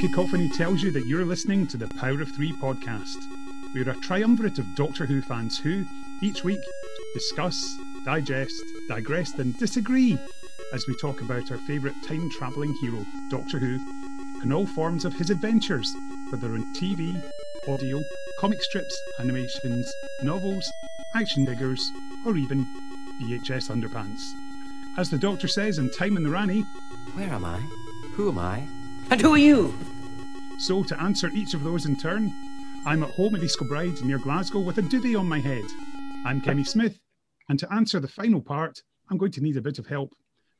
Sharon Cacophony tells you that you're listening to the Power of Three podcast. We're a triumvirate of Doctor Who fans who, each week, discuss, digest, digress, and disagree as we talk about our favourite time travelling hero, Doctor Who, and all forms of his adventures, whether on TV, audio, comic strips, animations, novels, action figures, or even VHS underpants. As the Doctor says in Time and the Rani, Where am I? Who am I? And who are you? So, to answer each of those in turn, I'm at home at East Kilbride near Glasgow with a duvet on my head. I'm Kenny Smith, and to answer the final part, I'm going to need a bit of help.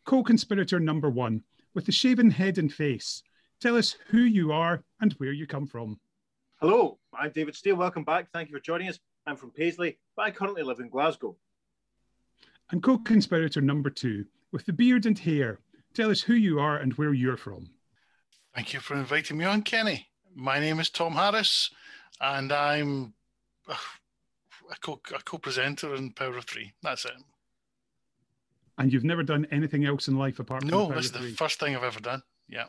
Co conspirator number one, with the shaven head and face, tell us who you are and where you come from. Hello, I'm David Steele. Welcome back. Thank you for joining us. I'm from Paisley, but I currently live in Glasgow. And co conspirator number two, with the beard and hair, tell us who you are and where you're from. Thank you for inviting me on, Kenny. My name is Tom Harris, and I'm a co a co-presenter in Power of Three. That's it. And you've never done anything else in life apart from No, this is the Three? first thing I've ever done. Yeah,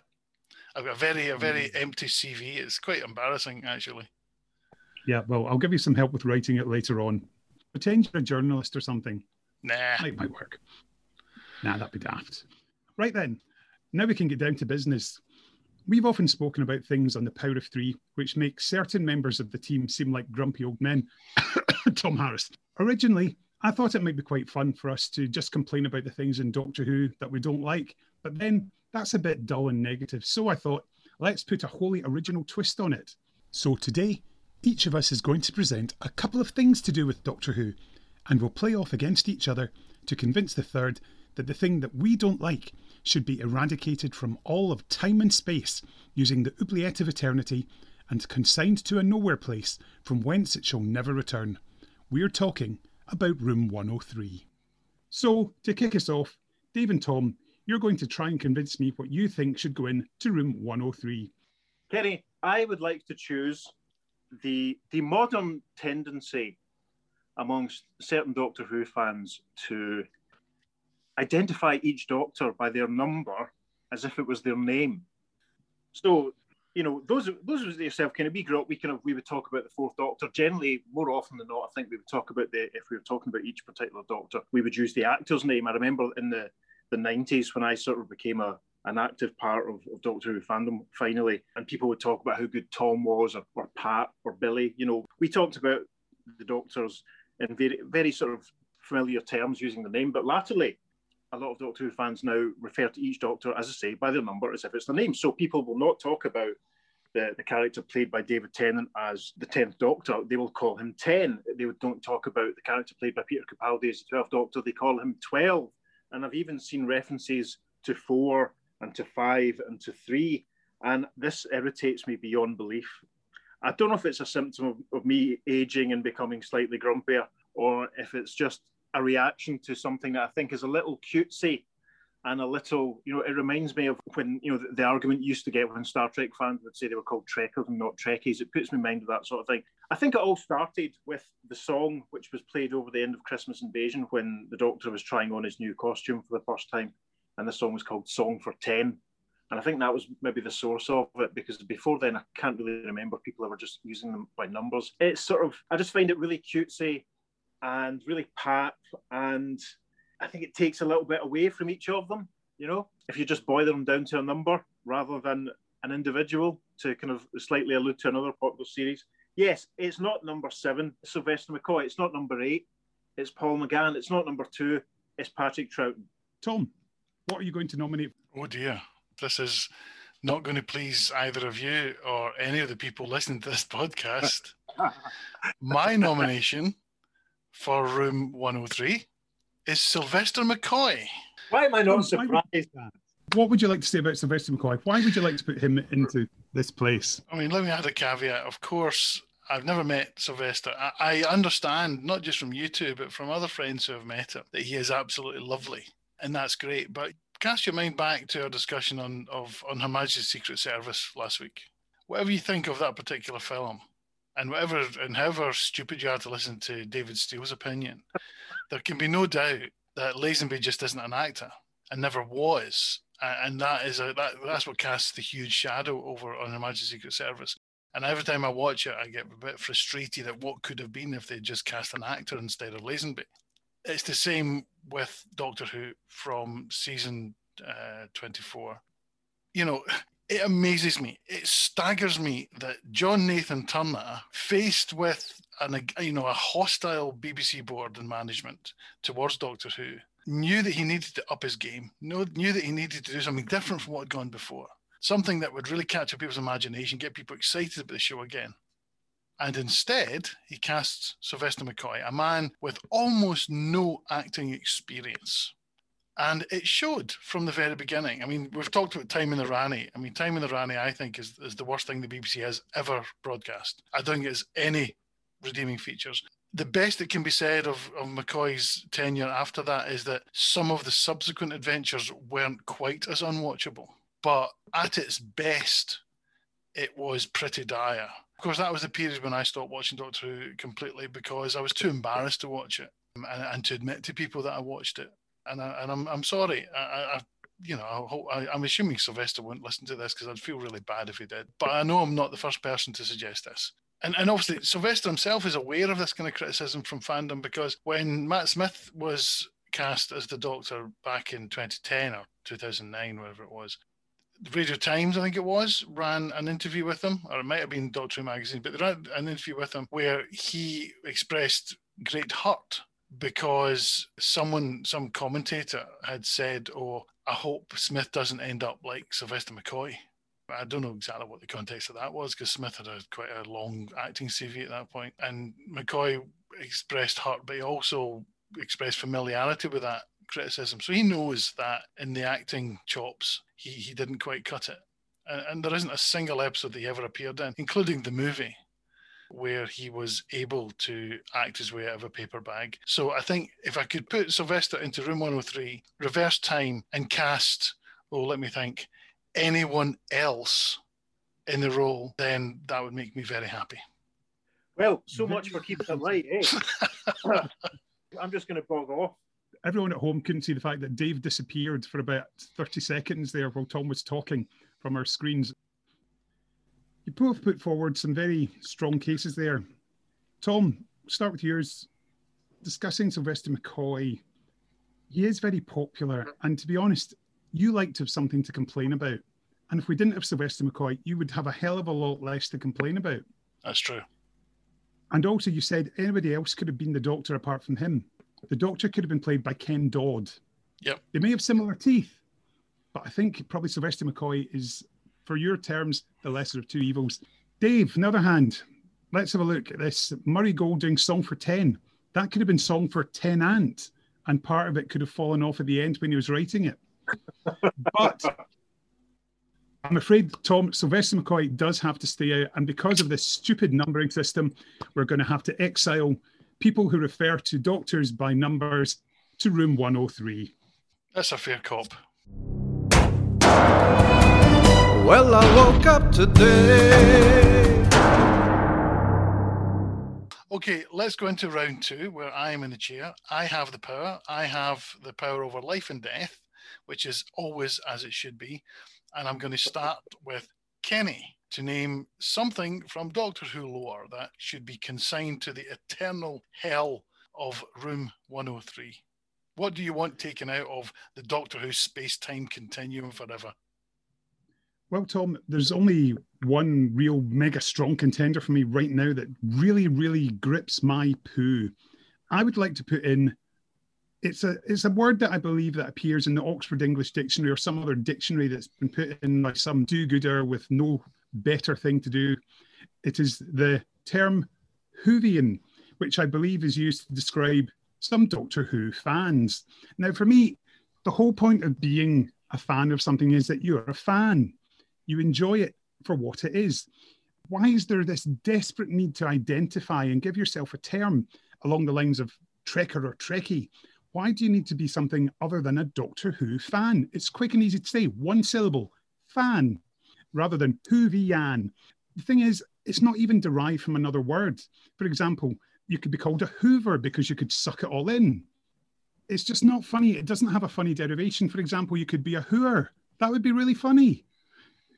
I've got a very a very Mm. empty CV. It's quite embarrassing, actually. Yeah, well, I'll give you some help with writing it later on. Pretend you're a journalist or something. Nah, Might might work. Nah, that'd be daft. Right then, now we can get down to business. We've often spoken about things on the Power of Three, which makes certain members of the team seem like grumpy old men. Tom Harris. Originally, I thought it might be quite fun for us to just complain about the things in Doctor Who that we don't like, but then that's a bit dull and negative. So I thought, let's put a wholly original twist on it. So today, each of us is going to present a couple of things to do with Doctor Who, and we'll play off against each other to convince the third that the thing that we don't like should be eradicated from all of time and space using the oubliette of eternity and consigned to a nowhere place from whence it shall never return. We're talking about Room 103. So, to kick us off, Dave and Tom, you're going to try and convince me what you think should go in to Room 103. Kenny, I would like to choose the the modern tendency amongst certain Doctor Who fans to identify each Doctor by their number as if it was their name. So, you know, those those was yourself. Kind of we grew up, we kind of we would talk about the fourth Doctor. Generally, more often than not, I think we would talk about the if we were talking about each particular Doctor, we would use the actor's name. I remember in the the nineties when I sort of became a an active part of, of Doctor Who fandom finally, and people would talk about how good Tom was, or, or Pat, or Billy. You know, we talked about the Doctors in very very sort of familiar terms using the name, but latterly a lot of Doctor Who fans now refer to each Doctor, as I say, by their number as if it's their name. So people will not talk about the, the character played by David Tennant as the 10th Doctor. They will call him 10. They don't talk about the character played by Peter Capaldi as the 12th Doctor. They call him 12. And I've even seen references to 4 and to 5 and to 3. And this irritates me beyond belief. I don't know if it's a symptom of, of me aging and becoming slightly grumpier, or if it's just a reaction to something that I think is a little cutesy and a little, you know, it reminds me of when, you know, the, the argument used to get when Star Trek fans would say they were called Trekkers and not Trekkies. It puts me in mind of that sort of thing. I think it all started with the song which was played over the end of Christmas Invasion when the Doctor was trying on his new costume for the first time. And the song was called Song for 10. And I think that was maybe the source of it because before then I can't really remember people ever just using them by numbers. It's sort of, I just find it really cutesy and really pap and I think it takes a little bit away from each of them, you know, if you just boil them down to a number rather than an individual to kind of slightly allude to another popular series. Yes, it's not number seven, Sylvester McCoy. It's not number eight, it's Paul McGann. It's not number two, it's Patrick Troughton. Tom, what are you going to nominate? oh dear, this is not going to please either of you or any of the people listening to this podcast. My nomination for Room 103 is Sylvester McCoy. Why am I not why would- surprised? What would you like to say about Sylvester McCoy? Why would you like to put him into this place? I mean, let me add a caveat. Of course, I've never met Sylvester. I, I understand, not just from you two, but from other friends who have met him, that he is absolutely lovely, and that's great. But cast your mind back to our discussion on of on Her Majesty's Secret Service last week. Whatever you think of that particular film, and whatever and however stupid you are to listen to David Steele's opinion, there can be no doubt that Lazenby just isn't an actor and never was. and that is a that, that's what casts the huge shadow over on Her Majesty's Secret Service. And every time I watch it, I get a bit frustrated at what could have been if they just cast an actor instead of Lazenby. It's the same with Doctor Who from season uh, 24. You know, it amazes me, it staggers me that John Nathan Turner, faced with an, you know, a hostile BBC board and management towards Doctor Who, knew that he needed to up his game, knew that he needed to do something different from what had gone before, something that would really capture people's imagination, get people excited about the show again. And instead, he casts Sylvester McCoy, a man with almost no acting experience. And it showed from the very beginning. I mean, we've talked about Time and the Rani. I mean, Time and the Rani, I think, is, is the worst thing the BBC has ever broadcast. I don't think it's any redeeming features the best that can be said of, of McCoy's tenure after that is that some of the subsequent adventures weren't quite as unwatchable. But at its best, it was pretty dire. Of course, that was the period when I stopped watching Doctor Who completely because I was too embarrassed to watch it um, and, and to admit to people that I watched it. And, I, and I'm, I'm sorry. I, I you know, I, am assuming Sylvester wouldn't listen to this because I'd feel really bad if he did. But I know I'm not the first person to suggest this and, and obviously Sylvester himself is aware of this kind of criticism from fandom because when Matt Smith was cast as the Doctor back in 2010 or 2009, whatever it was, the Radio Times, I think it was, ran an interview with him, or it might have been Doctor Who magazine, but they ran an interview with him where he expressed great hurt because someone, some commentator had said, "Oh, I hope Smith doesn't end up like Sylvester McCoy." I don't know exactly what the context of that was because Smith had a, quite a long acting CV at that point, and McCoy expressed hurt, but he also expressed familiarity with that criticism. So he knows that in the acting chops, he, he didn't quite cut it. And, and there isn't a single episode that he ever appeared in, including the movie, where he was able to act his way out of a paper bag. So I think if I could put Sylvester into room 103, reverse time, and cast, oh, let me think, anyone else in the role, then that would make me very happy. Well, so much for keeping it light, eh? I'm just going to bog off. Everyone at home couldn't see the fact that Dave disappeared for about 30 seconds there while Tom was talking from our screens. You both put forward some very strong cases there. Tom, start with yours. Discussing Sylvester McCoy, he is very popular, and to be honest, you like to have something to complain about. And if we didn't have Sylvester McCoy, you would have a hell of a lot less to complain about. That's true. And also, you said anybody else could have been the doctor apart from him. The doctor could have been played by Ken Dodd. Yep. They may have similar teeth, but I think probably Sylvester McCoy is, for your terms, the lesser of two evils. Dave, on the other hand, let's have a look at this. Murray Golding, Song for 10. That could have been Song for 10 Ant, and part of it could have fallen off at the end when he was writing it but I'm afraid Tom Sylvester McCoy does have to stay out, and because of this stupid numbering system, we're going to have to exile people who refer to doctors by numbers to room 103. That's a fair cop. Well, I woke up today. Okay, let's go into round two where I am in the chair. I have the power. I have the power over life and death which is always as it should be. And I'm going to start with Kenny to name something from Doctor Who lore that should be consigned to the eternal hell of room 103. What do you want taken out of the Doctor Who space time continuum forever? Well, Tom, there's only one real mega strong contender for me right now that really, really grips my poo. I would like to put in it's a it's a word that I believe that appears in the Oxford English Dictionary or some other dictionary that's been put in by some do-gooder with no better thing to do. It is the term Whovian, which I believe is used to describe some Doctor Who fans. Now, for me, the whole point of being a fan of something is that you're a fan. You enjoy it for what it is. Why is there this desperate need to identify and give yourself a term along the lines of Trekker or Trekkie why do you need to be something other than a Doctor Who fan? It's quick and easy to say, one syllable, fan, rather than Whovian. The thing is, it's not even derived from another word. For example, you could be called a Hoover because you could suck it all in. It's just not funny. It doesn't have a funny derivation. For example, you could be a hooer. That would be really funny.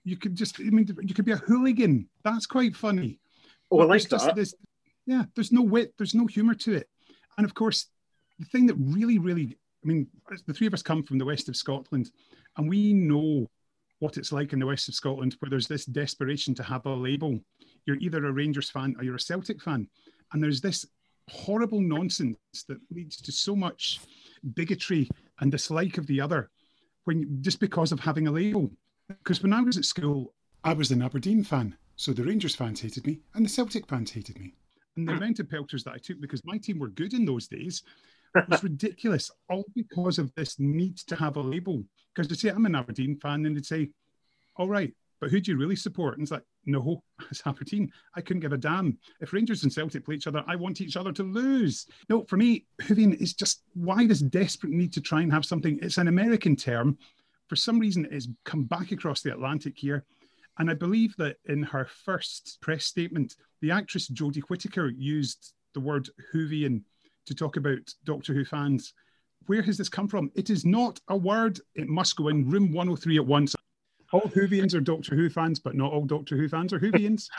You could just, I mean, you could be a hooligan. That's quite funny. Oh, I like there's just that. this- yeah, there's no wit, there's no humor to it. And of course, the thing that really, really, I mean, the three of us come from the west of Scotland, and we know what it's like in the west of Scotland, where there's this desperation to have a label. You're either a Rangers fan or you're a Celtic fan. And there's this horrible nonsense that leads to so much bigotry and dislike of the other when just because of having a label. Because when I was at school, I was an Aberdeen fan. So the Rangers fans hated me and the Celtic fans hated me. And the amount of pelters that I took because my team were good in those days was ridiculous, all because of this need to have a label. Because they say, I'm an Aberdeen fan, and they'd say, All right, but who do you really support? And it's like, No, it's Aberdeen. I couldn't give a damn. If Rangers and Celtic play each other, I want each other to lose. No, for me, Whovian is just why this desperate need to try and have something. It's an American term. For some reason, it's come back across the Atlantic here. And I believe that in her first press statement, the actress Jodie Whittaker used the word Whovian to talk about Doctor Who fans. Where has this come from? It is not a word. It must go in room 103 at once. All Whovians are Doctor Who fans, but not all Doctor Who fans are Whovians.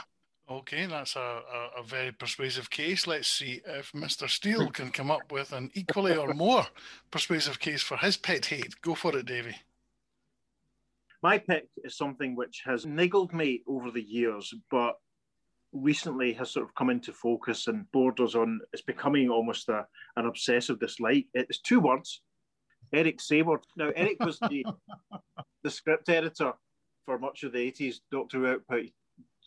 Okay, that's a, a, a very persuasive case. Let's see if Mr. Steele can come up with an equally or more persuasive case for his pet hate. Go for it, Davy. My pick is something which has niggled me over the years, but recently has sort of come into focus and borders on it's becoming almost a, an obsessive dislike. It's two words. Eric Saward. Now, Eric was the, the script editor for much of the 80s Doctor Who output.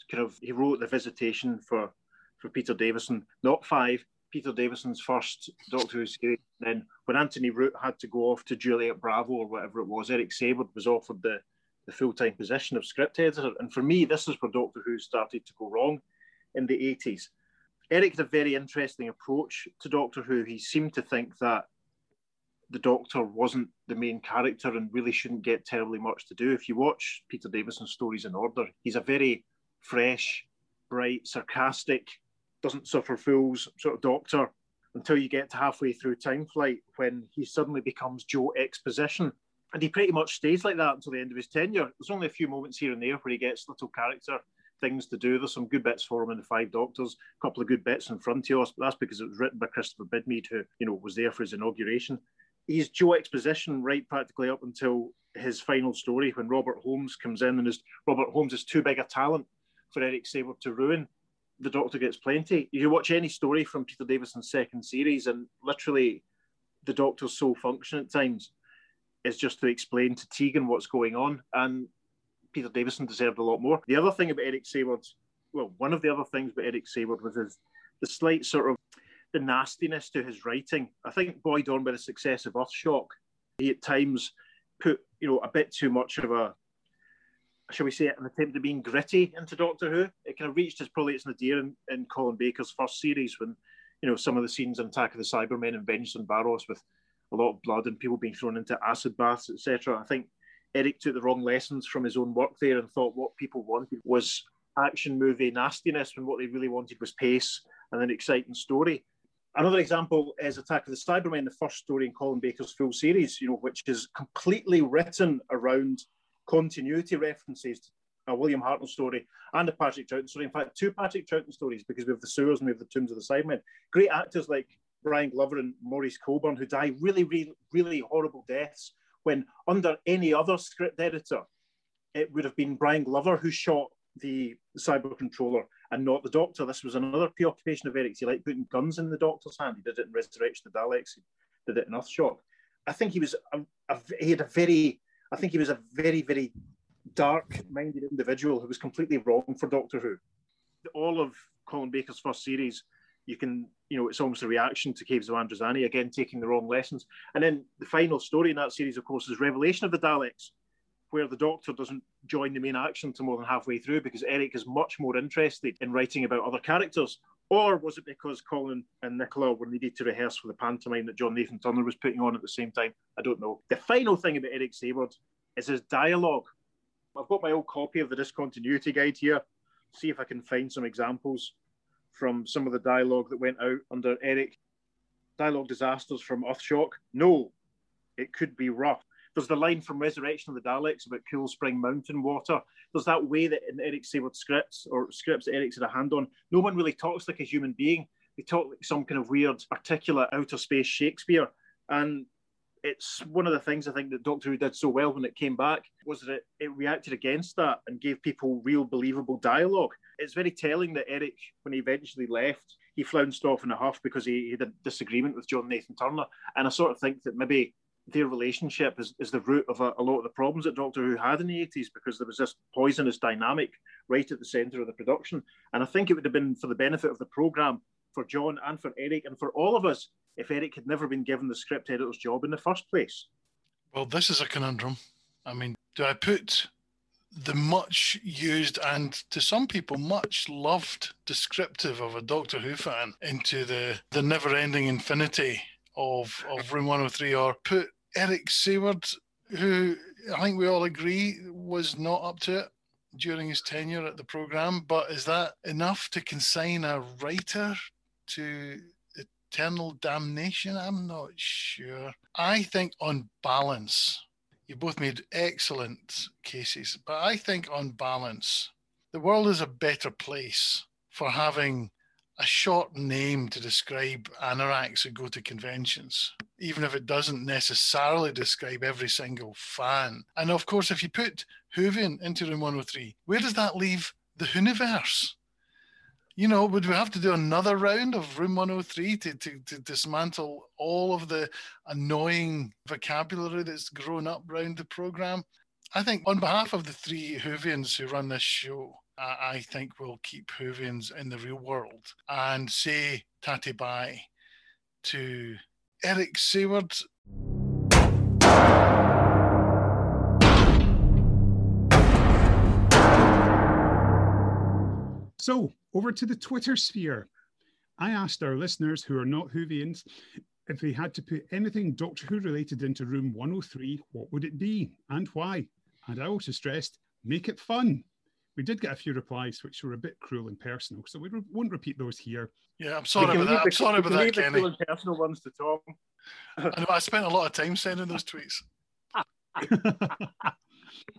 Kind of, he wrote the visitation for, for Peter Davison, not five, Peter Davison's first Doctor Who series. Then, when Antony Root had to go off to Juliet Bravo or whatever it was, Eric Saward was offered the, the full time position of script editor. And for me, this is where Doctor Who started to go wrong in the 80s. Eric had a very interesting approach to Doctor Who. He seemed to think that the Doctor wasn't the main character and really shouldn't get terribly much to do. If you watch Peter Davison's stories in order, he's a very fresh, bright, sarcastic, doesn't suffer fools sort of doctor until you get to halfway through Time Flight when he suddenly becomes Joe Exposition. And he pretty much stays like that until the end of his tenure. There's only a few moments here and there where he gets little character things to do. There's some good bits for him in the Five Doctors, a couple of good bits in Frontios, but that's because it was written by Christopher Bidmead, who you know was there for his inauguration. He's Joe Exposition right practically up until his final story when Robert Holmes comes in, and is Robert Holmes is too big a talent for Eric Saward to ruin. The Doctor gets plenty. You watch any story from Peter Davison's second series, and literally, the Doctor's sole function at times is just to explain to Tegan what's going on, and Peter Davison deserved a lot more. The other thing about Eric Saward's, well, one of the other things about Eric Saward was his, the slight sort of the nastiness to his writing. I think buoyed on by the success of Earthshock, he at times put you know a bit too much of a shall we say an attempt at being gritty into Doctor Who. It kind of reached its probably its nadir in, in Colin Baker's first series when you know some of the scenes in Attack of the Cybermen and Vengeance on Varos with a lot of blood and people being thrown into acid baths, etc. I think Eric took the wrong lessons from his own work there and thought what people wanted was action movie nastiness when what they really wanted was pace and an exciting story. Another example is Attack of the Cybermen, the first story in Colin Baker's full series, you know, which is completely written around continuity references to a William Hartnell story and a Patrick Troughton story. In fact, two Patrick Troughton stories because we have the sewers and we have the tombs of the Cybermen. Great actors like Brian Glover and Maurice Colbourne who die really, really, really horrible deaths when under any other script editor, it would have been Brian Glover who shot the cyber controller and not the doctor. This was another preoccupation of Eric's. He liked putting guns in the doctor's hand. He did it in Resurrection of the Daleks. He did it in Earthshock. I think he was a, a, he had a very I think he was a very very dark-minded individual who was completely wrong for Doctor Who. All of Colin Baker's first series, you can you know it's almost a reaction to Caves of Androzani again taking the wrong lessons. And then the final story in that series, of course, is Revelation of the Daleks, where the Doctor doesn't join the main action to more than halfway through because Eric is much more interested in writing about other characters. Or was it because Colin and Nicola were needed to rehearse for the pantomime that John Nathan Turner was putting on at the same time? I don't know. The final thing about Eric Saward is his dialogue. I've got my old copy of the discontinuity guide here. See if I can find some examples from some of the dialogue that went out under Eric. Dialogue disasters from Earthshock. No, it could be rough. There's the line from Resurrection of the Daleks about Cool Spring Mountain water. There's that way that in Eric Saward scripts or scripts that Eric's had a hand on, no one really talks like a human being. They talk like some kind of weird, articulate, outer space Shakespeare. And it's one of the things I think that Doctor Who did so well when it came back was that it, it reacted against that and gave people real, believable dialogue. It's very telling that Eric, when he eventually left, he flounced off in a huff because he, he had a disagreement with John Nathan Turner. And I sort of think that maybe their relationship is, is the root of a, a, lot of the problems that Doctor Who had in the 80s because there was this poisonous dynamic right at the centre of the production. And I think it would have been for the benefit of the programme, for John and for Eric and for all of us, if Eric had never been given the script editor's job in the first place. Well, this is a conundrum. I mean, do I put the much used and to some people much loved descriptive of a Doctor Who fan into the, the never ending infinity of, of Room 103 or put Eric Saward, who I think we all agree was not up to it during his tenure at the program. But is that enough to consign a writer to eternal damnation? I'm not sure. I think, on balance, you both made excellent cases, but I think, on balance, the world is a better place for having a short name to describe anoraks who go to conventions, even if it doesn't necessarily describe every single fan. And of course, if you put Whovian into Room 103, where does that leave the universe? You know, would we have to do another round of Room 103 to, to, to dismantle all of the annoying vocabulary that's grown up around the program? I think, on behalf of the three Whovians who run this show, I think we'll keep Whovians in the real world and say Tatty bye to Eric Saward. So, over to the Twitter sphere. I asked our listeners who are not Whovians if they had to put anything Doctor Who related into room 103, what would it be and why? And I also stressed, make it fun. We did get a few replies which were a bit cruel and personal, so we won't repeat those here. Yeah, I'm sorry about that. I'm sorry about that, Kenny. Cruel and personal ones to Tom. I know I spent a lot of time sending those tweets.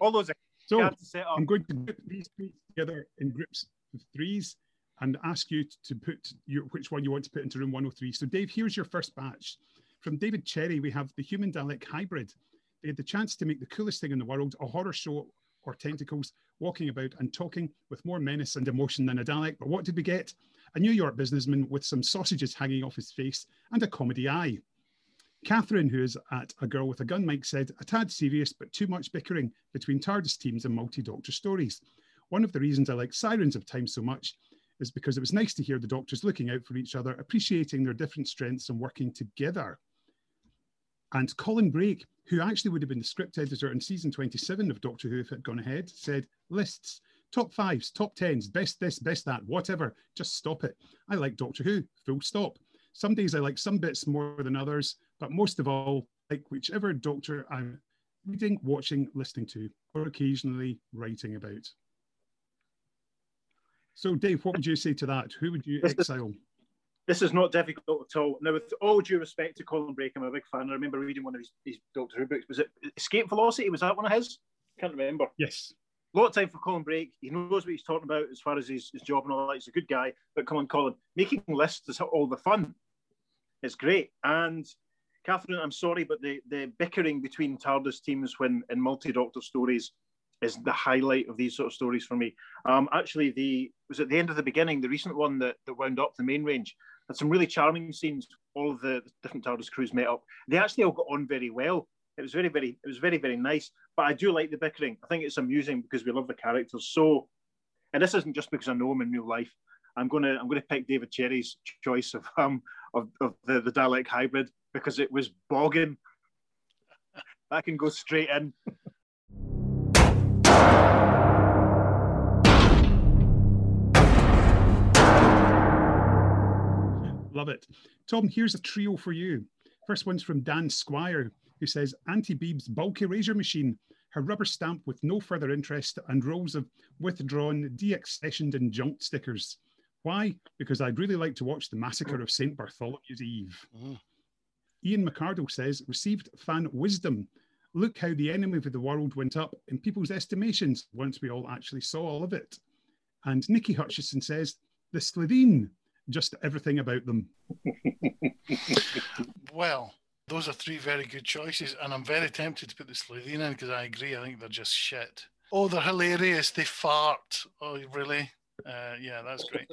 All those. So I'm going to put these tweets together in groups of threes and ask you to put your, which one you want to put into room 103. So, Dave, here's your first batch. From David Cherry, we have the human Dalek hybrid. They had the chance to make the coolest thing in the world a horror show or tentacles walking about and talking with more menace and emotion than a Dalek. But what did we get? A New York businessman with some sausages hanging off his face and a comedy eye. Catherine, who is at A Girl with a Gun Mike, said, a tad serious, but too much bickering between TARDIS teams and multi doctor stories. One of the reasons I like Sirens of Time so much is because it was nice to hear the doctors looking out for each other, appreciating their different strengths and working together. And Colin Brake, who actually would have been the script editor in season 27 of Doctor Who if it had gone ahead, said, lists, top fives, top tens, best this, best that, whatever, just stop it. I like Doctor Who, full stop. Some days I like some bits more than others, but most of all, like whichever Doctor I'm reading, watching, listening to, or occasionally writing about. So, Dave, what would you say to that? Who would you exile? this is not difficult at all. Now, with all due respect to Colin Brake, I'm a big fan. I remember reading one of his, his Doctor Who books. Was it Escape Velocity? Was that one of his? Can't remember. Yes. A lot of time for Colin Brake. He knows what he's talking about as far as his, his job and all that. He's a good guy. But come on, Colin, making lists is all the fun. It's great. And Catherine, I'm sorry, but the, the bickering between TARDIS teams when in multi-doctor stories is the highlight of these sort of stories for me. Um, actually, the was at the end of the beginning, the recent one that, that wound up the main range had some really charming scenes. All of the different TARDIS crews met up. They actually all got on very well. It was very, very, it was very, very nice. But I do like the bickering. I think it's amusing because we love the characters. So, and this isn't just because I know him in real life. I'm gonna, I'm gonna pick David Cherry's choice of um of, of the, the Dalek hybrid because it was bogging. that can go straight in. Love it. Tom, here's a trio for you. First one's from Dan Squire, who says Auntie Beeb's bulk erasure machine, her rubber stamp with no further interest, and rolls of withdrawn, deaccessioned, and junk stickers. Why? Because I'd really like to watch the massacre of St. Bartholomew's Eve. Mm. Ian McCardle says, received fan wisdom Look how the enemy of the world went up in people's estimations once we all actually saw all of it. And Nikki Hutchison says, the Slitheen, just everything about them. Well, those are three very good choices, and I'm very tempted to put the Slitheen in because I agree. I think they're just shit. Oh, they're hilarious. They fart. Oh, really? Uh, yeah, that's great.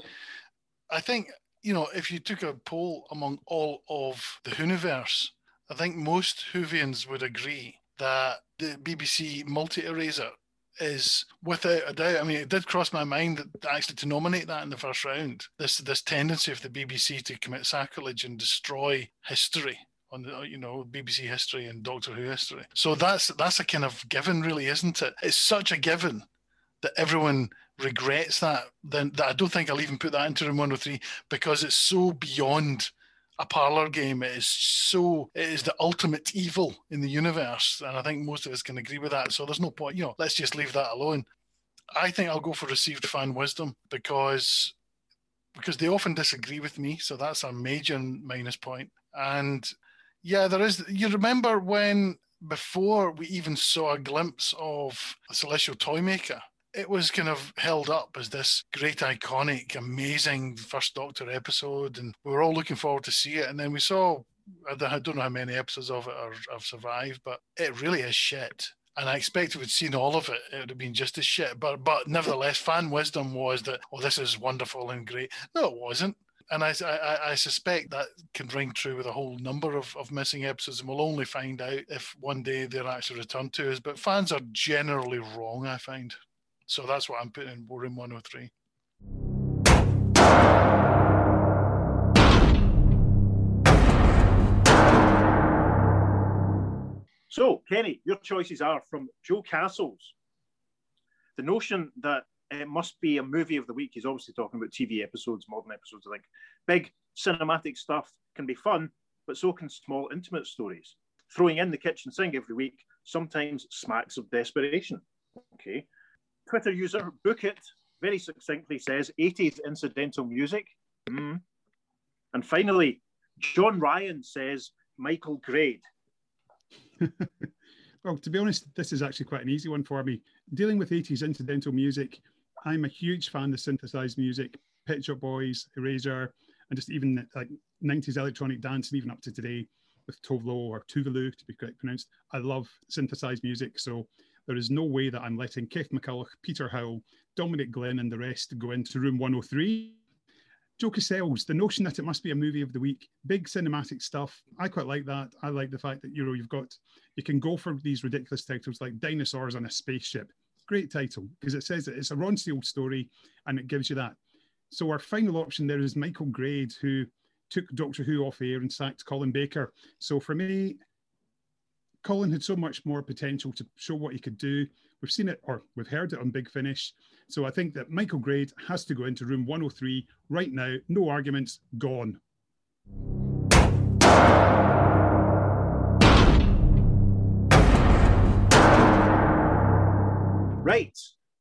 I think you know if you took a poll among all of the Whoniverse, I think most Whovians would agree that the BBC multi-eraser is without a doubt. I mean, it did cross my mind that actually to nominate that in the first round. This this tendency of the BBC to commit sacrilege and destroy history on the you know BBC history and Doctor Who history. So that's that's a kind of given, really, isn't it? It's such a given that everyone regrets that. Then that I don't think I'll even put that into room 103 because it's so beyond a parlor game. Is so it is the ultimate evil in the universe, and I think most of us can agree with that. So there's no point, you know. Let's just leave that alone. I think I'll go for received fan wisdom because because they often disagree with me, so that's a major minus point. And yeah, there is. You remember when before we even saw a glimpse of a celestial toy maker, it was kind of held up as this great, iconic, amazing first Doctor episode, and we were all looking forward to see it. And then we saw, I don't know how many episodes of it are, have survived, but it really is shit. And I expect if we'd seen all of it. It would have been just as shit. But but nevertheless, fan wisdom was that, oh, this is wonderful and great. No, it wasn't. And I, I, I suspect that can ring true with a whole number of, of missing episodes, and we'll only find out if one day they're actually returned to us. But fans are generally wrong, I find. So that's what I'm putting in room 103. So, Kenny, your choices are from Joe Castles. The notion that it must be a movie of the week. He's obviously talking about TV episodes, modern episodes. I think big cinematic stuff can be fun, but so can small, intimate stories. Throwing in the kitchen sink every week sometimes smacks of desperation. Okay. Twitter user Book It very succinctly says 80s incidental music. Mm. And finally, John Ryan says Michael Grade. well, to be honest, this is actually quite an easy one for me. Dealing with 80s incidental music, I'm a huge fan of synthesized music, Pet Shop Boys, Erasure, and just even like 90s electronic dance, and even up to today with Tove Lo or Tuvalu to be correct pronounced. I love synthesized music, so there is no way that I'm letting Keff McCulloch, Peter Howell, Dominic Glynn, and the rest go into room 103. Joe Cassell's, the notion that it must be a movie of the week, big cinematic stuff. I quite like that. I like the fact that you know you've got you can go for these ridiculous titles like Dinosaurs on a Spaceship. Great title because it says that it's a Ron Steele story and it gives you that. So our final option there is Michael Grade, who took Doctor Who off air and sacked Colin Baker. So for me, Colin had so much more potential to show what he could do. We've seen it or we've heard it on Big Finish. So I think that Michael Grade has to go into room 103 right now. No arguments, gone. Right.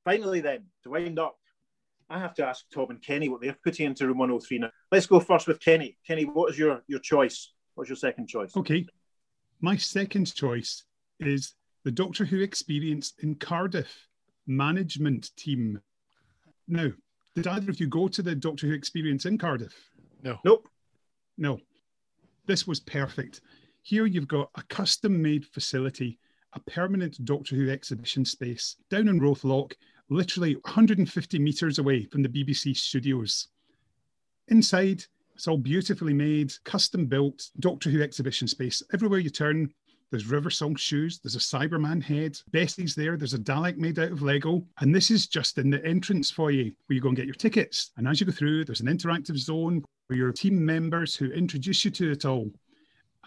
Finally, then, to wind up, I have to ask Tom and Kenny what they're putting into room 103 now. Let's go first with Kenny. Kenny, what is your, your choice? What's your second choice? Okay. My second choice is the Doctor Who experience in Cardiff management team. Now, did either of you go to the Doctor Who experience in Cardiff? No. Nope. No. This was perfect. Here you've got a custom made facility, a permanent Doctor Who exhibition space down in Roath Lock, literally 150 metres away from the BBC studios. Inside, it's all beautifully made, custom built Doctor Who exhibition space. Everywhere you turn, there's River Song shoes, there's a Cyberman head, Bessie's there, there's a Dalek made out of Lego. And this is just in the entrance foyer where you go and get your tickets. And as you go through, there's an interactive zone where your team members who introduce you to it all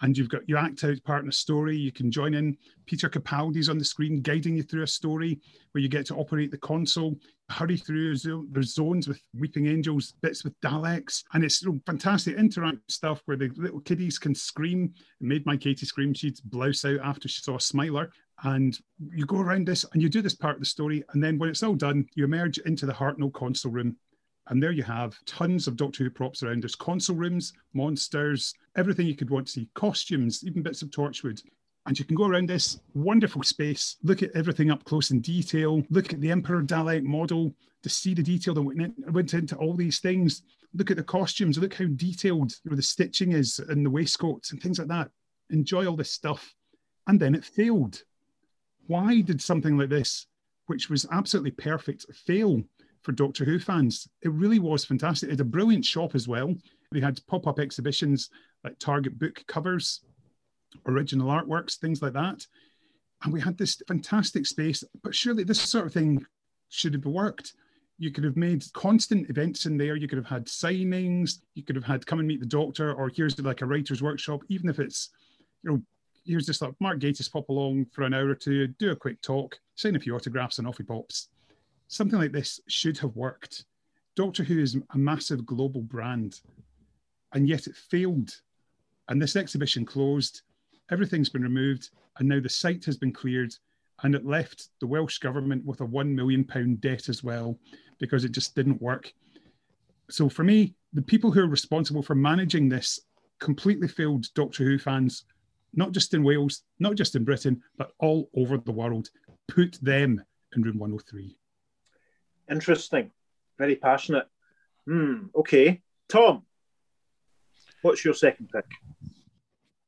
and you've got your act out part in a story. You can join in. Peter Capaldi's on the screen guiding you through a story where you get to operate the console, hurry through. There's zones with weeping angels, bits with Daleks, and it's fantastic interactive stuff where the little kiddies can scream. It made my Katie scream. She'd blouse out after she saw a Smiler. And you go around this and you do this part of the story. And then when it's all done, you emerge into the Hartnell console room and there you have tons of Doctor Who props around. There's console rooms, monsters, everything you could want to see, costumes, even bits of Torchwood. And you can go around this wonderful space, look at everything up close in detail, look at the Emperor Dalek model to see the detail that went, in, went into all these things. Look at the costumes, look how detailed you know, the stitching is and the waistcoats and things like that. Enjoy all this stuff. And then it failed. Why did something like this, which was absolutely perfect, fail for Doctor Who fans? It really was fantastic. It had a brilliant shop as well. They had pop up exhibitions like Target book covers original artworks, things like that. And we had this fantastic space, but surely this sort of thing should have worked. You could have made constant events in there. You could have had signings. You could have had come and meet the doctor, or here's like a writer's workshop, even if it's, you know, here's just like Mark Gatiss pop along for an hour or two, do a quick talk, sign a few autographs, and off he pops. Something like this should have worked. Doctor Who is a massive global brand, and yet it failed. And this exhibition closed everything's been removed, and now the site has been cleared, and it left the Welsh government with a one million pound debt as well because it just didn't work. So for me, the people who are responsible for managing this completely failed Doctor Who fans, not just in Wales, not just in Britain, but all over the world. Put them in room 103. Interesting. Very passionate. Hmm. Okay. Tom, what's your second pick?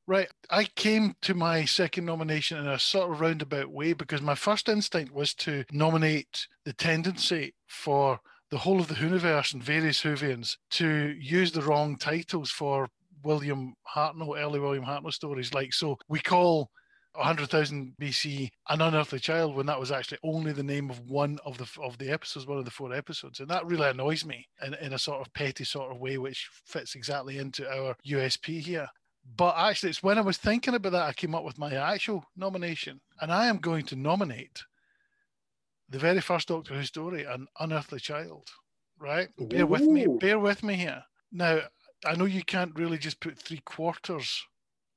Right. I came to my second nomination in a sort of roundabout way because my first instinct was to nominate the tendency for the whole of the Whoniverse and various Whovians to use the wrong titles for William Hartnell, early William Hartnell stories. Like, so we call 100,000 BC an unearthly child when that was actually only the name of one of the of the episodes, one of the four episodes, and that really annoys me in, in a sort of petty sort of way, which fits exactly into our USP here. But actually, it's when I was thinking about that, I came up with my actual nomination. And I am going to nominate the very first Doctor Who story, An Unearthly Child. Right? Ooh. Bear with me. Bear with me here. Now, I know you can't really just put three quarters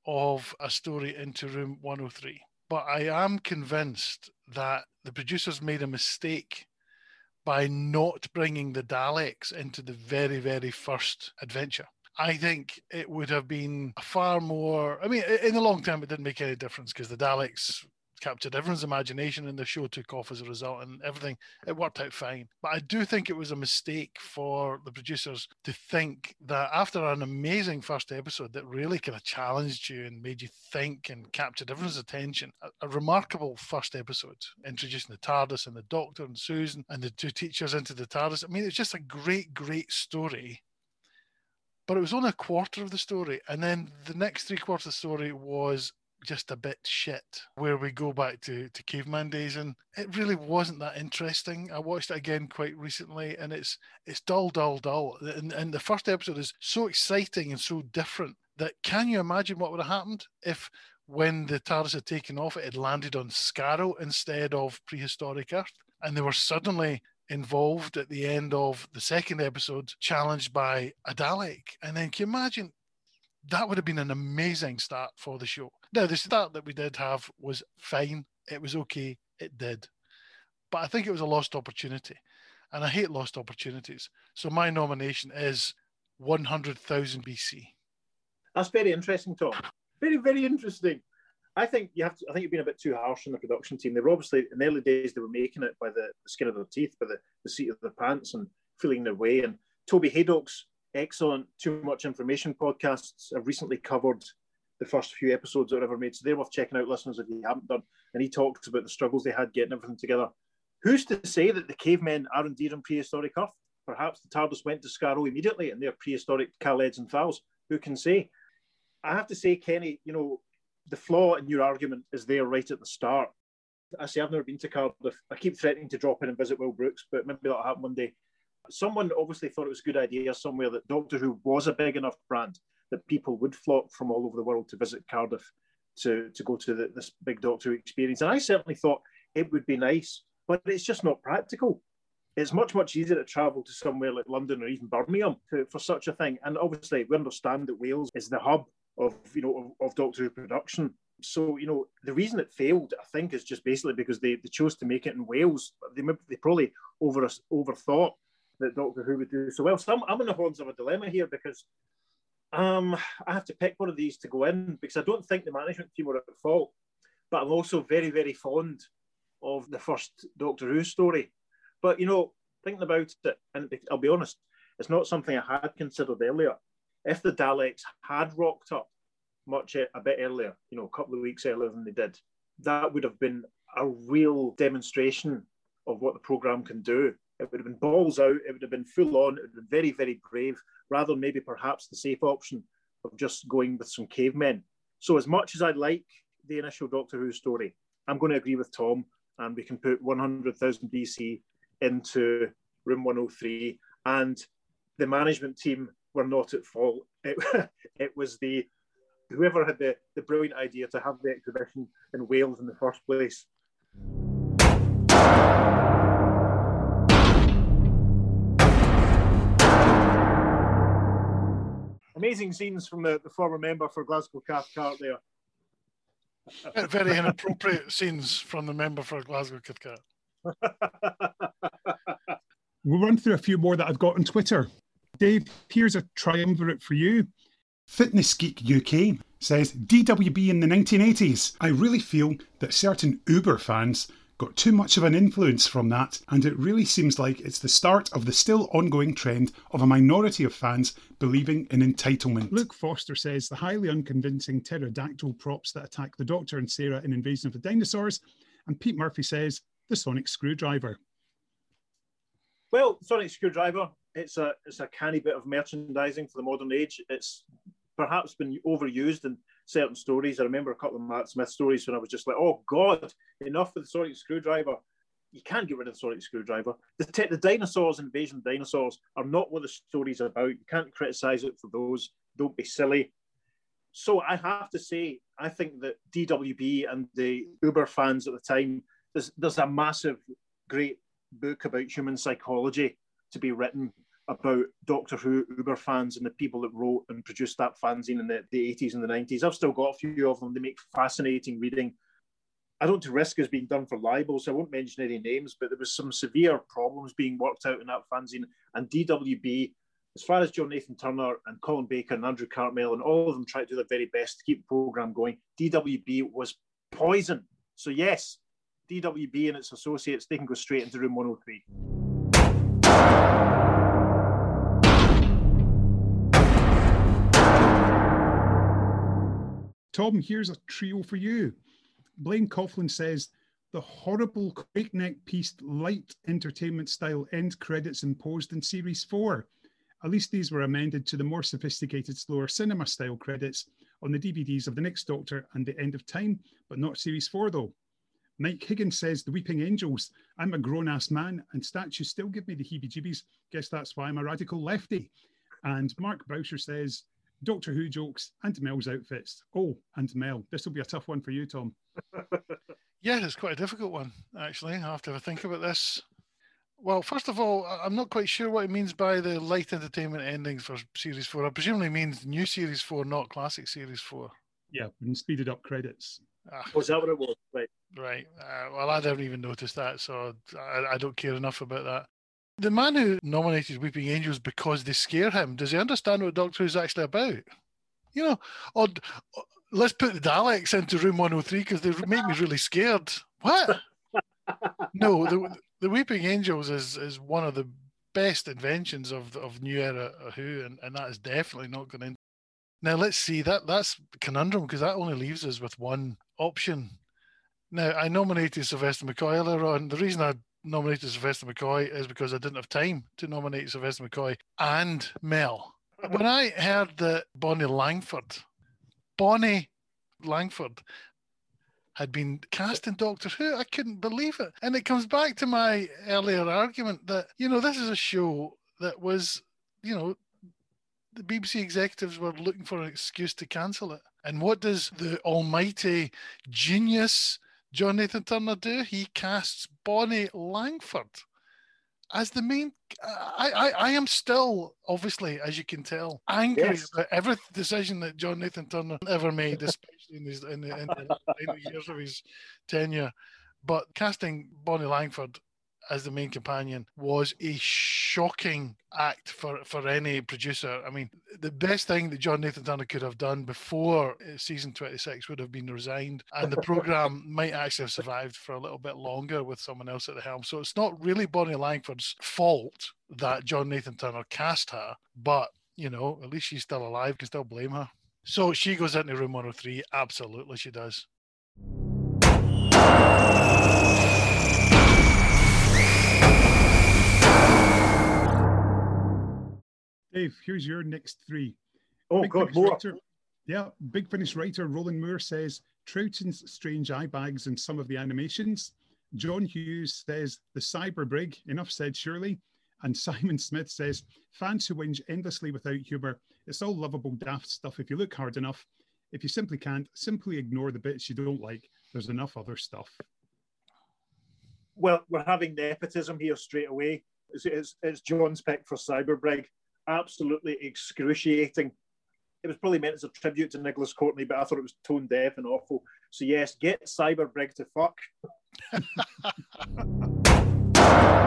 of a story into room 103, but I am convinced that the producers made a mistake by not bringing the Daleks into the very, very first adventure. I think it would have been far more. I mean, in the long term, it didn't make any difference because the Daleks captured. Everyone's imagination and the show took off as a result and everything it worked out fine. But i do think it was a mistake for the producers to think that after an amazing first episode that really kind of challenged you and made you think and captured everyone's attention. A, a remarkable first episode introducing the tardis and the doctor and susan and the two teachers into the tardis. I mean it's just a great great story but it was only a quarter of the story. And then the next three quarters of the story was just a bit shit, where we go back to, to caveman days. And it really wasn't that interesting. I watched it again quite recently and it's it's dull, dull, dull. And, and the first episode is so exciting and so different that can you imagine what would have happened if when the TARDIS had taken off, it had landed on Skaro instead of prehistoric Earth? And they were suddenly involved at the end of the second episode, challenged by a Dalek. And then can you imagine that would have been an amazing start for the show. Now, the start that we did have was fine. It was okay. It did. But I think it was a lost opportunity. And I hate lost opportunities. So my nomination is 100,000 BC. That's very interesting, Tom. Very, very interesting. I think you have to. I think you've been a bit too harsh on the production team. They were obviously in the early days they were making it by the, skin of their teeth, by the, the seat of their pants, and feeling their way. And Toby Hadoke's excellent Too Much Information podcasts have recently covered the first few episodes that were ever made. So they're worth checking out, listeners, if you haven't done. And he talks about the struggles they had getting everything together. Who's to say that the cavemen are indeed on prehistoric Earth? Perhaps the TARDIS went to Skaro immediately and they're prehistoric Kaleds and Thals. Who can say? I have to say, Kenny, you know, the flaw in your argument is there right at the start. I say I've never been to Cardiff. I keep threatening to drop in and visit Will Brooks, but maybe that'll happen one day. Someone obviously thought it was a good idea somewhere that Doctor Who was a big enough brand that people would flock from all over the world to visit Cardiff to, to go to the, this big Doctor Who experience. And I certainly thought it would be nice, but it's just not practical. It's much, much easier to travel to somewhere like London or even Birmingham to, for such a thing. And obviously, we understand that Wales is the hub of you know of, of Doctor Who production. So you know the reason it failed, I think, is just basically because they, they chose to make it in Wales. They they probably over overthought that Doctor Who would do so well. So I'm, I'm in the horns of a dilemma here because um, I have to pick one of these to go in because I don't think the management team were at fault. but I'm also very, very fond of the first Doctor Who story. But you know, thinking about it, and I'll be honest, it's not something I had considered earlier. If the Daleks had rocked up much a bit earlier, you know, a couple of weeks earlier than they did, that would have been a real demonstration of what the program can do. It would have been balls out, it would have been full on, it would have been very, very brave, rather maybe perhaps the safe option of just going with some cavemen. So, as much as I like the initial Doctor Who story, I'm going to agree with Tom, and we can put 100,000 BC into room 103. And the management team were not at fault. It, it was the whoever had the, the brilliant idea to have the exhibition in Wales in the first place. Amazing scenes from the, the former member for Glasgow Cathcart there. Very inappropriate scenes from the member for Glasgow Cathcart. we'll run through a few more that I've got on Twitter. Dave, here's a triumvirate for you. Fitness Geek UK says DWB in the 1980s. I really feel that certain Uber fans got too much of an influence from that, and it really seems like it's the start of the still ongoing trend of a minority of fans believing in entitlement. Luke Foster says the highly unconvincing pterodactyl props that attack the Doctor and Sarah in Invasion of the Dinosaurs, and Pete Murphy says the sonic screwdriver. Well, sonic screwdriver, it's a it's a canny bit of merchandising for the modern age. It's perhaps been overused in certain stories. I remember a couple of Matt Smith stories when I was just like, oh God, enough with the sonic screwdriver. You can't get rid of the sonic screwdriver. The, te- the dinosaurs, invasion dinosaurs, are not what the story's about. You can't criticize it for those. Don't be silly. So I have to say, I think that DWB and the Uber fans at the time, there's, there's a massive, great book about human psychology to be written about Doctor Who Uber fans and the people that wrote and produced that fanzine in the, the 80s and the 90s. I've still got a few of them. They make fascinating reading. I don't risk as being done for libel, so I won't mention any names, but there was some severe problems being worked out in that fanzine. And DWB, as far as John Nathan-Turner and Colin Baker and Andrew Cartmel and all of them tried to do their very best to keep the program going, DWB was poison. So yes, DWB and its associates, they can go straight into room 103. Tom, here's a trio for you. Blaine Coughlin says the horrible breakneck pieced light entertainment style end credits imposed in series four. At least these were amended to the more sophisticated, slower cinema style credits on the DVDs of The Next Doctor and The End of Time, but not series four though. Mike Higgins says The Weeping Angels. I'm a grown ass man and statues still give me the heebie jeebies. Guess that's why I'm a radical lefty. And Mark Boucher says Doctor Who jokes and Mel's outfits. Oh, and Mel. This will be a tough one for you, Tom. yeah, it's quite a difficult one, actually. I have to have a think about this. Well, first of all, I'm not quite sure what it means by the light entertainment endings for Series 4. I presumably means new Series 4, not classic Series 4. Yeah, and speeded up credits. Ah. Was that what it was? Right. Right. Uh, well, I didn't even noticed that, so I, I don't care enough about that. The man who nominated Weeping Angels because they scare him, does he understand what Doctor Who's actually about? You know, or, or let's put the Daleks into room 103 because they make me really scared. What? no, the, the Weeping Angels is, is one of the best inventions of, of new era Who, and, and that is definitely not going to. Now let's see that that's conundrum because that only leaves us with one option. Now I nominated Sylvester McCoy earlier on. The reason I nominated Sylvester McCoy is because I didn't have time to nominate Sylvester McCoy and Mel. When I heard that Bonnie Langford, Bonnie Langford had been cast in Doctor Who, I couldn't believe it. And it comes back to my earlier argument that, you know, this is a show that was, you know, the BBC executives were looking for an excuse to cancel it. And what does the almighty genius John Nathan-Turner do? He casts Bonnie Langford as the main. I, I, I am still, obviously, as you can tell, angry yes. about every decision that John Nathan-Turner ever made, especially in, his, in, the, in the years of his tenure. But casting Bonnie Langford as the main companion was a shocking act for, for any producer. I mean, the best thing that John Nathan-Turner could have done before uh, season 26 would have been resigned, and the program might actually have survived for a little bit longer with someone else at the helm. So it's not really Bonnie Langford's fault that John Nathan-Turner cast her, but you know, at least she's still alive, can still blame her. So she goes into room 103. Absolutely, she does. Dave, here's your next three. Oh, Big God, more. writer- yeah, Big Finish writer Roland Moore says Troughton's strange eye bags in some of the animations. John Hughes says the cyber brig, enough said surely. And Simon Smith says fans who whinge endlessly without humour. It's all lovable, daft stuff if you look hard enough. If you simply can't, simply ignore the bits you don't like. There's enough other stuff. Well, we're having nepotism here straight away. It's, it's, it's John's pick for Cyberbrig. Absolutely excruciating. It was probably meant as a tribute to Nicholas Courtney, but I thought it was tone deaf and awful. So, yes, get Cyberbrig to fuck.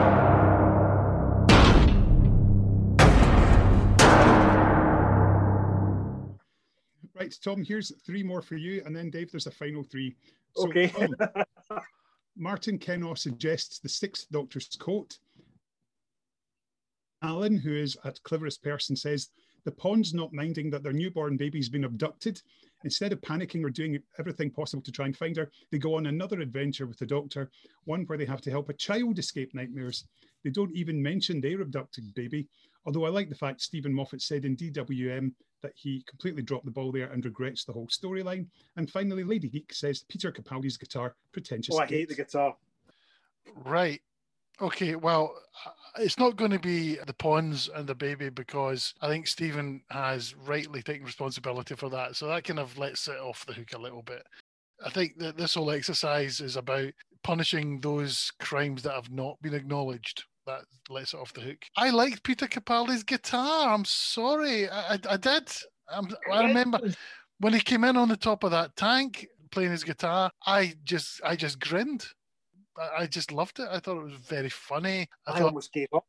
Right, Tom, here's three more for you. And then, Dave, there's a final three. So, Okay. Tom, Martin Kennaugh suggests the Sixth Doctor's coat. Alan, who is at cleverest person, says the Ponds not minding that their newborn baby's been abducted. Instead of panicking or doing everything possible to try and find her, they go on another adventure with the Doctor, one where they have to help a child escape nightmares. They don't even mention their abducted baby, although I like the fact Steven Moffat said in DWM that he completely dropped the ball there and regrets the whole storyline. And finally, Lady Geek says Peter Capaldi's guitar, pretentious. Oh, I hate the guitar. Right. Okay. Well, uh, it's not going to be the Ponds and the baby because I think Steven has rightly taken responsibility for that. So that kind of lets it off the hook a little bit. I think that this whole exercise is about punishing those crimes that have not been acknowledged. That lets it off the hook. I liked Peter Capaldi's guitar. I'm sorry. I, I, I did. I'm, I remember when he came in on the top of that tank playing his guitar. I just, I just grinned. I, I just loved it. I thought it was very funny. I, I, thought almost gave up.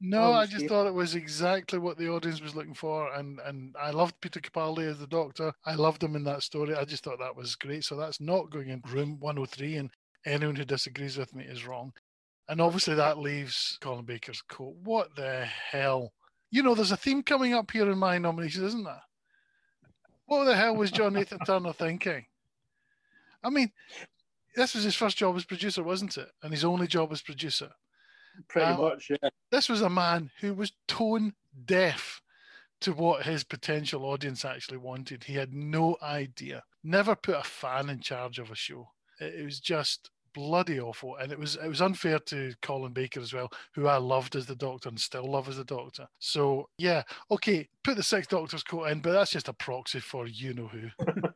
no, Oh, I just thought it was exactly what the audience was looking for, and and I loved Peter Capaldi as the Doctor. I loved him in that story. I just thought that was great. So that's not going in room 103, and anyone who disagrees with me is wrong. And obviously that leaves Colin Baker's coat. What the hell? You know, there's a theme coming up here in my nominations, isn't there? What the hell was John Nathan-Turner thinking? I mean, this was his first job as producer, wasn't it? And his only job as producer Pretty Um, much, yeah. this was a man who was tone deaf to what his potential audience actually wanted. He had no idea. Never put a fan in charge of a show. It, it was just bloody awful, and it was it was unfair to Colin Baker as well, who I loved as the Doctor and still love as the Doctor. So yeah, okay, put the Sixth Doctor's coat in, but that's just a proxy for you know who.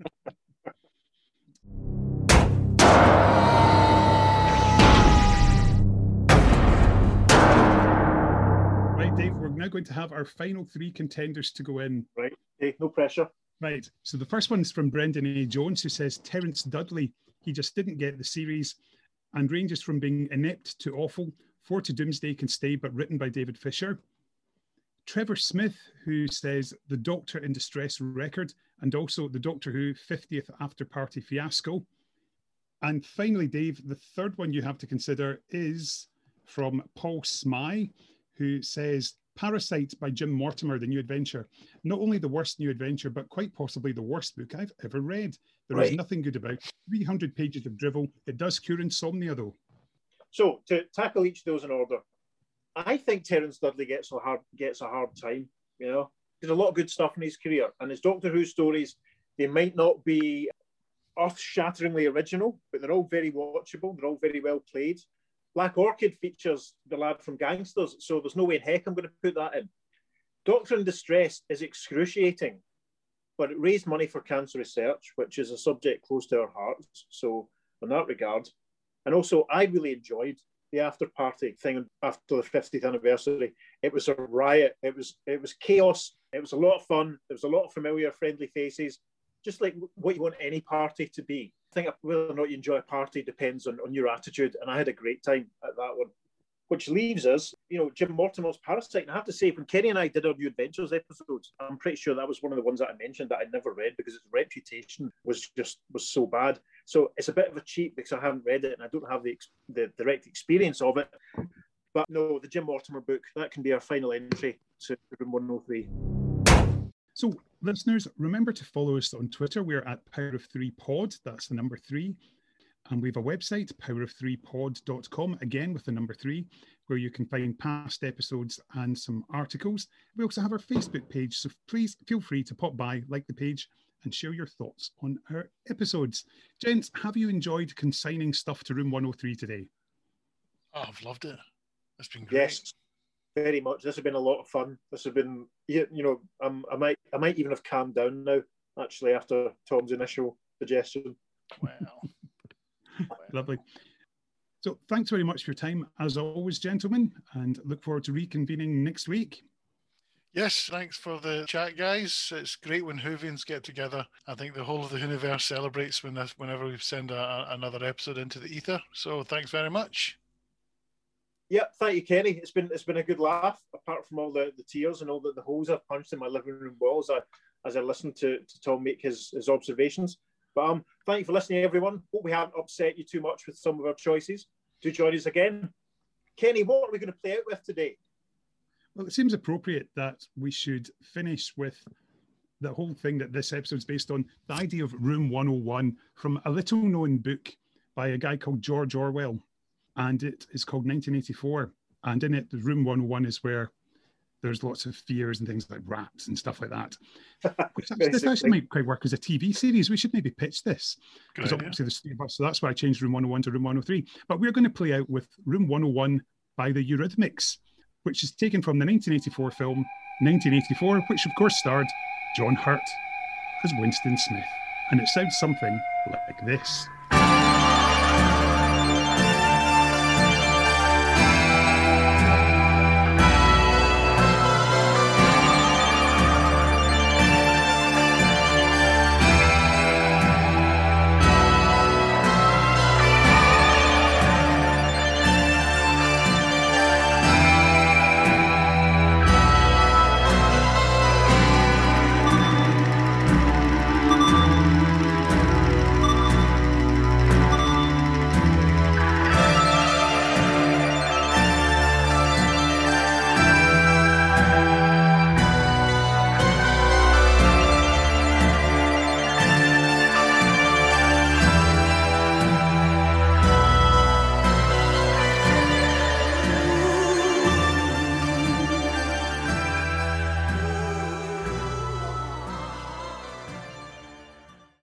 now going to have our final three contenders to go in. Right. Hey, no pressure. Right. So the first one's from Brendan A. Jones, who says Terence Dudley, he just didn't get the series and ranges from being inept to awful. Four to Doomsday can stay, but written by David Fisher. Trevor Smith, who says The Doctor in Distress record and also The Doctor Who 50th After Party fiasco. And finally, Dave, the third one you have to consider is from Paul Smy, who says Parasite by Jim Mortimore, the new adventure. Not only the worst new adventure, but quite possibly the worst book I've ever read. There is Right. nothing good about. 300 pages of drivel. It does cure insomnia, though. So to tackle each of those in order, I think Terence Dudley gets a hard gets a hard time. You know, there's a lot of good stuff in his career, and his Doctor Who stories. They might not be earth-shatteringly original, but they're all very watchable. They're all very well played. Black Orchid features the lad from Gangsters, so there's no way in heck I'm going to put that in. Doctor in Distress is excruciating, but it raised money for cancer research, which is a subject close to our hearts. So, in that regard, and also I really enjoyed the after party thing after the 50th anniversary. It was a riot. It was it was chaos. It was a lot of fun. There was a lot of familiar, friendly faces, just like what you want any party to be. Think whether or not you enjoy a party depends on, on your attitude. And I had a great time at that one. which leaves us, you know, Jim Mortimore's Parasite. And I have to say, when Kenny and I did our New Adventures episodes, I'm pretty sure that was one of the ones that I mentioned that I never read because its reputation was just was so bad. So it's a bit of a cheat because I haven't read it and I don't have the the direct experience of it. But no, the Jim Mortimer book that can be our final entry to Room 103. So, listeners, remember to follow us on Twitter. We're at Power of Three Pod. That's the number three. And we have a website, powerof3pod.com, again with the number three, where you can find past episodes and some articles. We also have our Facebook page, so please feel free to pop by, like the page, and share your thoughts on our episodes. Gents, have you enjoyed consigning stuff to room 103 today? Oh, I've loved it. It's been great. Yes, very much. This has been a lot of fun. This has been, you know, um, I might, I might even have calmed down now. Actually, after Tom's initial suggestion. Wow. Lovely. So thanks very much for your time, as always, gentlemen, and look forward to reconvening next week. Yes, thanks for the chat, guys. It's great when Whovians get together. I think the whole of the universe celebrates when this, whenever we send a, another episode into the ether. So thanks very much. Yeah, thank you, Kenny. It's been it's been a good laugh. Apart from all the, the tears and all the, the holes I've punched in my living room walls, I, as I listened to, to Tom make his, his observations. But um, thank you for listening, everyone. Hope we haven't upset you too much with some of our choices. Do join us again. Kenny, what are we going to play out with today? Well, it seems appropriate that we should finish with the whole thing that this episode is based on the idea of Room 101 from a little known book by a guy called George Orwell. And it is called 1984. And in it, the Room 101 is where there's lots of fears and things like rats and stuff like that. Which actually, this actually might quite work as a TV series. We should maybe pitch this because obviously there's three of us, so that's why I changed Room 101 to Room 103. But we're going to play out with Room 101 by the Eurythmics, which is taken from the 1984 film 1984, which of course starred John Hurt as Winston Smith, and it sounds something like this.